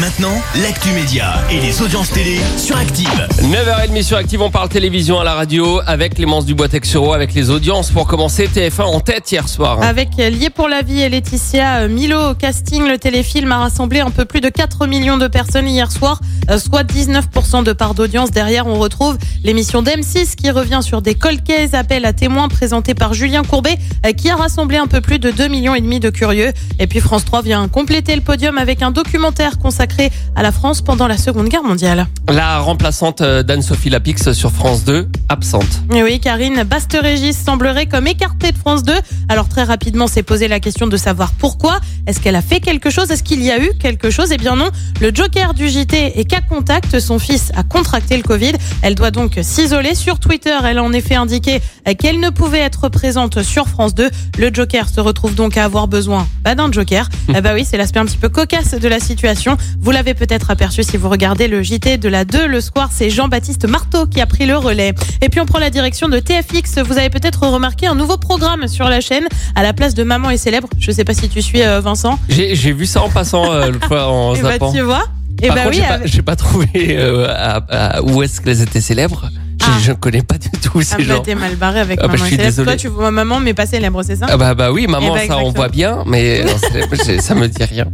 Maintenant, l'actu média et les audiences télé sur Active. 9h30 sur Active, on parle télévision à la radio avec Clémence Dubois-Texero, avec les audiences. Pour commencer, TF1 en tête hier soir. Avec Lié pour la vie et Laetitia euh, Milo au casting, le téléfilm a rassemblé un peu plus de 4 millions de personnes hier soir, euh, soit 19% de part d'audience. Derrière, on retrouve l'émission d'M6 qui revient sur des cold cases, appel à témoins présenté par Julien Courbet, euh, qui a rassemblé un peu plus de 2 millions et demi de curieux. Et puis France 3 vient compléter le podium avec un documentaire consacré à la France pendant la Seconde Guerre mondiale. La remplaçante euh, d'Anne-Sophie Lapix sur France 2, absente. Et oui, Karine Basterégis semblerait comme écartée de France 2. Alors très rapidement, s'est posé la question de savoir pourquoi. Est-ce qu'elle a fait quelque chose? Est-ce qu'il y a eu quelque chose? Eh bien non. Le Joker du JT est cas contact. Son fils a contracté le Covid. Elle doit donc s'isoler. Sur Twitter, elle a en effet indiqué qu'elle ne pouvait être présente sur France 2. Le Joker se retrouve donc à avoir besoin bah, d'un Joker. Eh bah oui, c'est l'aspect un petit peu cocasse de la situation. Vous l'avez peut-être aperçu si vous regardez le JT de la 2 le soir. C'est Jean-Baptiste Marteau qui a pris le relais. Et puis on prend la direction de TFX. Vous avez peut-être remarqué un nouveau programme sur la chaîne à la place de Maman est célèbre. Je sais pas si tu suis euh, Vincent. J'ai vu ça en passant euh, le fois en Et bah zappant. tu vois. Et Par bah contre, oui. j'ai pas, avec- j'ai pas trouvé euh, à- à- où est-ce qu'elles étaient célèbres. Je, Ah. je ne connais pas du tout ces Ah bah gens. t'es mal barré avec Ah bah, Maman je suis célèbre. désolé. Toi tu vois Maman mais pas célèbre, c'est ça? Ah bah, bah oui, maman, Eh bah, ça on voit bien, mais non, célèbre, ça me dit rien.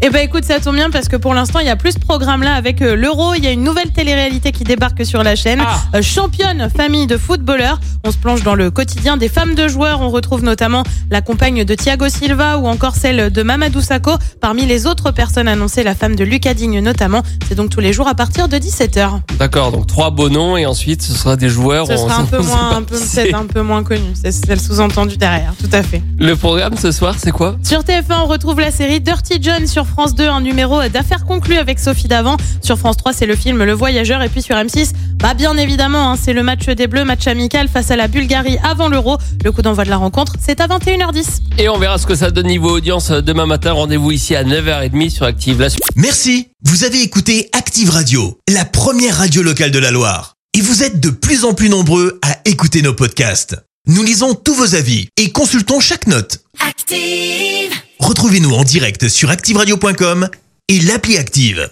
Eh ben écoute, ça tombe bien parce que pour l'instant, il y a plus de programmes là avec euh, l'Euro. Il y a une nouvelle télé-réalité qui débarque sur la chaîne. Ah. Euh, championne famille de footballeurs. On se plonge dans le quotidien des femmes de joueurs. On retrouve notamment la compagne de Thiago Silva ou encore celle de Mamadou Sakho. Parmi les autres personnes annoncées, la femme de Lucas Digne notamment. C'est donc tous les jours à partir de 17h. D'accord, donc trois beaux noms et ensuite ce sera des joueurs. Ce sera un peu moins, un peu, qui c'est. peut-être un peu moins connu. C'est c'est le sous-entendu derrière, tout à fait. Le programme ce soir, c'est quoi? Sur TF1, on retrouve la série Dirty John. Sur France 2, un numéro d'affaires conclues avec Sophie Davant. Sur France 3, c'est le film Le Voyageur. Et puis sur M6, bah bien évidemment, hein, c'est le match des Bleus, match amical face à la Bulgarie avant l'Euro. Le coup d'envoi de la rencontre, c'est à 21h10. Et on verra ce que ça donne niveau audience euh, demain matin. Rendez-vous ici à 9h30 sur Active. La suite. Merci. Vous avez écouté Active Radio, la première radio locale de la Loire. Et vous êtes de plus en plus nombreux à écouter nos podcasts. Nous lisons tous vos avis et consultons chaque note. Active. Retrouvez-nous en direct sur activeradio.com et l'appli Active.